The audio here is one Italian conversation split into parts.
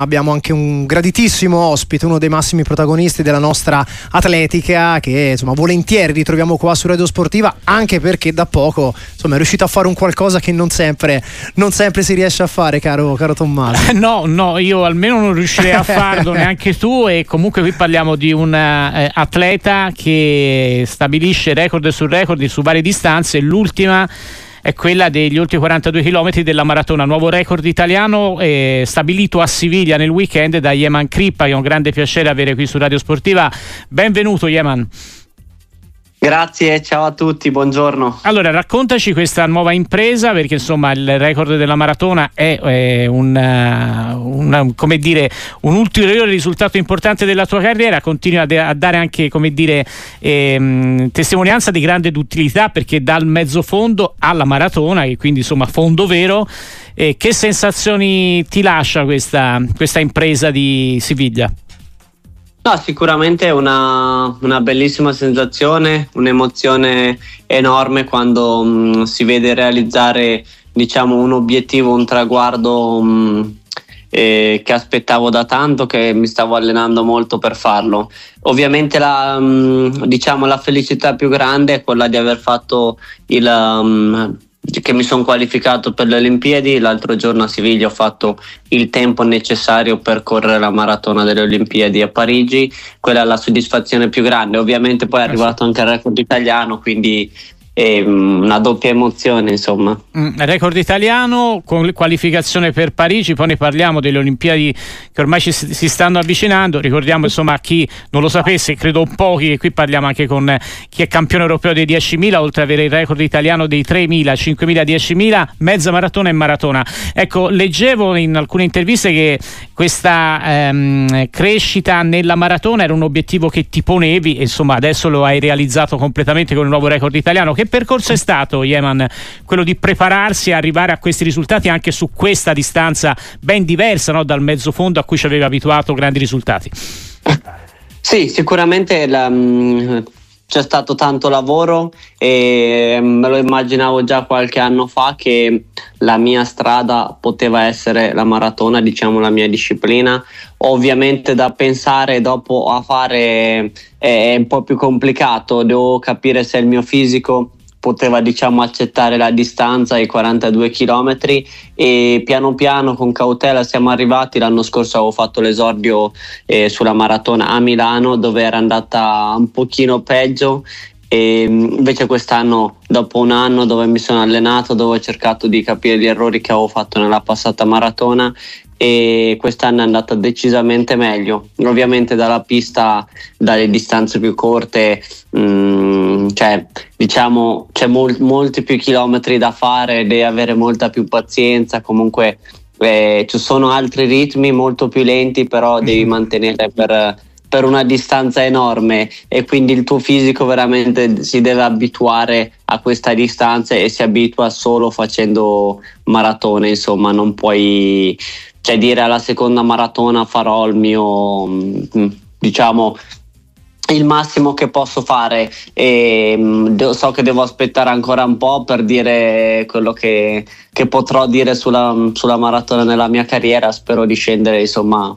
Abbiamo anche un graditissimo ospite, uno dei massimi protagonisti della nostra atletica che insomma volentieri ritroviamo qua su Radio Sportiva anche perché da poco insomma, è riuscito a fare un qualcosa che non sempre, non sempre si riesce a fare caro, caro Tommaso. no, no, io almeno non riuscirei a farlo neanche tu e comunque qui parliamo di un eh, atleta che stabilisce record su record su varie distanze, l'ultima è quella degli ultimi 42 km della maratona, nuovo record italiano eh, stabilito a Siviglia nel weekend da Yeman Crippa, che è un grande piacere avere qui su Radio Sportiva. Benvenuto Yeman. Grazie, ciao a tutti, buongiorno. Allora, raccontaci questa nuova impresa perché insomma il record della maratona è, è un, una, come dire, un ulteriore risultato importante della tua carriera, continua a, dare anche dire, ehm, testimonianza di grande utilità perché dal mezzo fondo alla maratona, che quindi insomma fondo vero, eh, che sensazioni ti lascia questa, questa impresa di Siviglia? No, sicuramente è una, una, bellissima sensazione, un'emozione enorme quando mh, mm, si vede realizzare diciamo, un obiettivo, un traguardo mh, mm, eh, che aspettavo da tanto, che mi stavo allenando molto per farlo. Ovviamente la, mh, mm, diciamo, la felicità più grande è quella di aver fatto il che mi sono qualificato per le Olimpiadi. L'altro giorno a Siviglia ho fatto il tempo necessario per correre la maratona delle Olimpiadi a Parigi. Quella è la soddisfazione più grande. Ovviamente poi è eh arrivato anche il record italiano, quindi una doppia emozione insomma. Mm, record italiano con qualificazione per Parigi, poi ne parliamo delle Olimpiadi che ormai ci, si stanno avvicinando, ricordiamo insomma a chi non lo sapesse, credo pochi, e qui parliamo anche con chi è campione europeo dei 10.000, oltre ad avere il record italiano dei 3.000, 5.000, 10.000, mezza maratona e maratona. Ecco, leggevo in alcune interviste che questa ehm, crescita nella maratona era un obiettivo che ti ponevi insomma adesso lo hai realizzato completamente con il nuovo record italiano. Che percorso è stato, Yeman, quello di prepararsi a arrivare a questi risultati anche su questa distanza ben diversa no, dal mezzo fondo a cui ci aveva abituato grandi risultati? Sì, sicuramente la, mm, c'è stato tanto lavoro e me lo immaginavo già qualche anno fa che la mia strada poteva essere la maratona, diciamo la mia disciplina. Ovviamente da pensare dopo a fare è un po' più complicato, devo capire se il mio fisico poteva diciamo accettare la distanza i 42 km e piano piano con cautela siamo arrivati. L'anno scorso avevo fatto l'esordio eh, sulla maratona a Milano dove era andata un pochino peggio. E invece quest'anno dopo un anno dove mi sono allenato dove ho cercato di capire gli errori che avevo fatto nella passata maratona e quest'anno è andata decisamente meglio. Ovviamente dalla pista, dalle distanze più corte, mh, mm, cioè, diciamo, c'è mol- molti più chilometri da fare, devi avere molta più pazienza, comunque eh, ci sono altri ritmi molto più lenti, però devi mhm. mantenere per, per una distanza enorme e quindi il tuo fisico veramente si deve abituare a questa distanza e si abitua solo facendo maratone, insomma, non puoi cioè dire alla seconda maratona farò il mio mm, diciamo il massimo che posso fare e mm, so che devo aspettare ancora un po' per dire quello che, che potrò dire sulla, sulla, maratona nella mia carriera spero di scendere insomma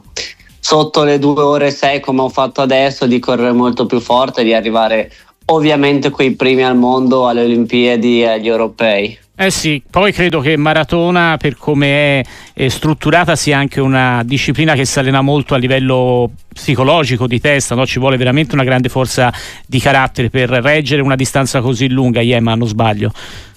sotto le due ore sei come ho fatto adesso di correre molto più forte di arrivare ovviamente quei primi al mondo alle Olimpiadi e agli europei eh sì, poi credo che maratona, per come è, è, strutturata, sia anche una disciplina che si allena molto a livello psicologico, di testa, no? ci vuole veramente una grande forza di carattere per reggere una distanza così lunga, Yema, non sbaglio.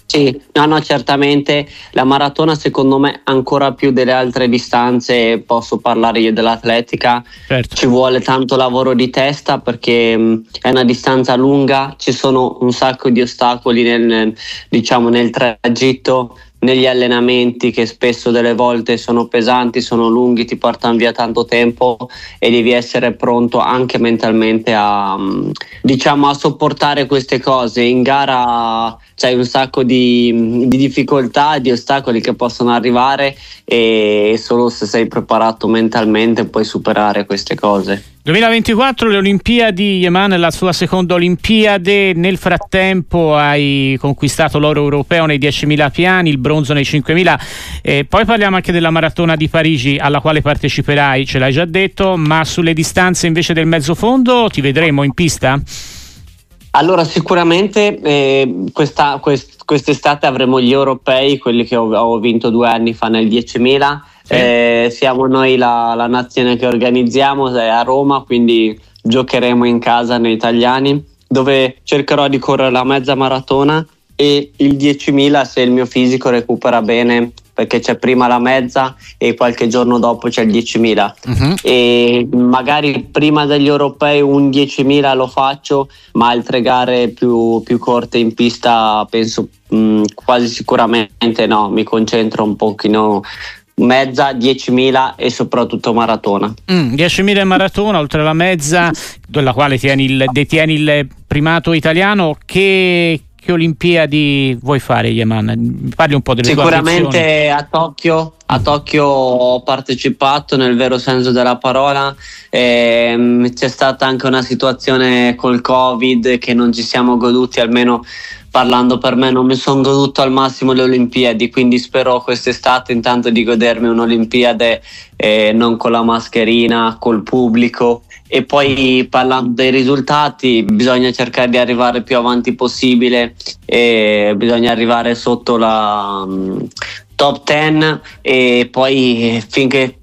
Sì, no, no, certamente la maratona secondo me ancora più delle altre distanze, posso parlare io dell'atletica, certo. ci vuole tanto lavoro di testa perché mh, è una distanza lunga, ci sono un sacco di ostacoli nel, diciamo, nel tragitto, negli allenamenti che spesso delle volte sono pesanti, sono lunghi, ti portano via tanto tempo e devi essere pronto anche mentalmente a, diciamo, a sopportare queste cose. In gara c'hai un sacco di, di, difficoltà, di ostacoli che possono arrivare e solo se sei preparato mentalmente puoi superare queste cose. 2024 le Olimpiadi, Yeman la sua seconda Olimpiade, nel frattempo hai conquistato l'oro europeo nei 10.000 piani, il bronzo nei 5.000, eh, poi parliamo anche della maratona di Parigi alla quale parteciperai, ce l'hai già detto, ma sulle distanze invece del mezzo fondo ti vedremo in pista? Allora sicuramente eh, questa, quest, quest'estate avremo gli europei, quelli che ho, ho vinto due anni fa nel 10.000 sì. Eh, siamo noi la, la, nazione che organizziamo, è a Roma, quindi giocheremo in casa noi italiani, dove cercherò di correre la mezza maratona e il 10.000 se il mio fisico recupera bene perché c'è prima la mezza e qualche giorno dopo c'è il 10.000 uh-huh. e magari prima degli europei un 10.000 lo faccio ma altre gare più, più corte in pista penso mh, mm, quasi sicuramente no mi concentro un pochino mezza, 10.000 e soprattutto maratona. Mm, 10.000 maratona, oltre alla mezza, della quale il, detieni il primato italiano, che, che Olimpiadi vuoi fare, Yeman? Parli un po' delle Sicuramente a Tokyo, a Tokyo ho partecipato nel vero senso della parola. Ehm, c'è stata anche una situazione col Covid che non ci siamo goduti almeno parlando per me non mi sono goduto al massimo le Olimpiadi, quindi spero quest'estate intanto di godermi un'Olimpiade eh, non con la mascherina, col pubblico e poi parlando dei risultati bisogna cercare di arrivare più avanti possibile e bisogna arrivare sotto la top 10 e poi finché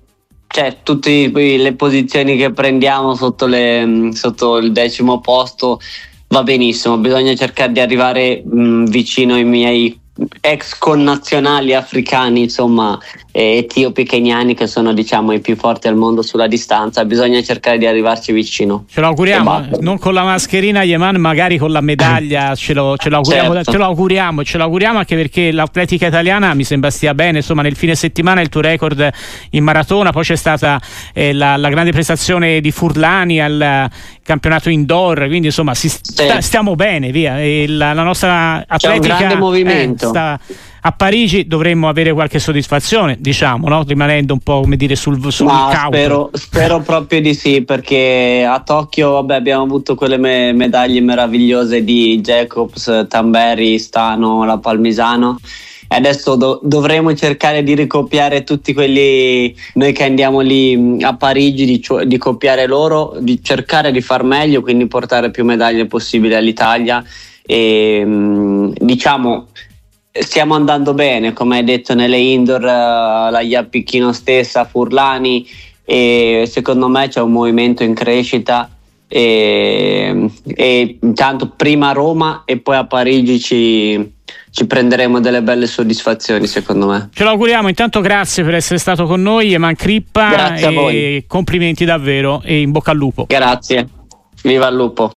cioè, tutte le posizioni che prendiamo sotto, le, sotto il decimo posto va benissimo, bisogna cercare di arrivare mh, vicino ai miei ex connazionali africani, insomma, etiopi, keniani che sono diciamo i più forti al mondo sulla distanza, bisogna cercare di arrivarci vicino. Ce lo auguriamo, non con la mascherina Yeman, magari con la medaglia, ce lo, ce lo auguriamo, certo. ce lo auguriamo, ce lo auguriamo anche perché l'atletica italiana mi sembra stia bene, insomma nel fine settimana il tuo record in maratona, poi c'è stata eh, la, la, grande prestazione di Furlani al campionato indoor, quindi insomma sta, stiamo bene, via, e la, la nostra atletica... C'è un grande movimento. Eh, sta, a Parigi dovremmo avere qualche soddisfazione, diciamo, no? rimanendo un po' come dire sul, sul spero, spero, proprio di sì, perché a Tokyo vabbè, abbiamo avuto quelle me- medaglie meravigliose di Jacobs, Tamberi, Stano, la Palmisano. Adesso do- dovremo cercare di ricopiare tutti quelli, noi che andiamo lì a Parigi, di, di copiare loro, di cercare di far meglio, quindi portare più medaglie possibili all'Italia. E diciamo stiamo andando bene, come hai detto nelle indoor, uh, la Iappichino stessa, Furlani, e secondo me c'è un movimento in crescita. E, e intanto prima a Roma e poi a Parigi ci, ci prenderemo delle belle soddisfazioni secondo me. Ce lo auguriamo, intanto grazie per essere stato con noi, Eman Crippa grazie e complimenti davvero e in bocca al lupo. Grazie, viva il lupo.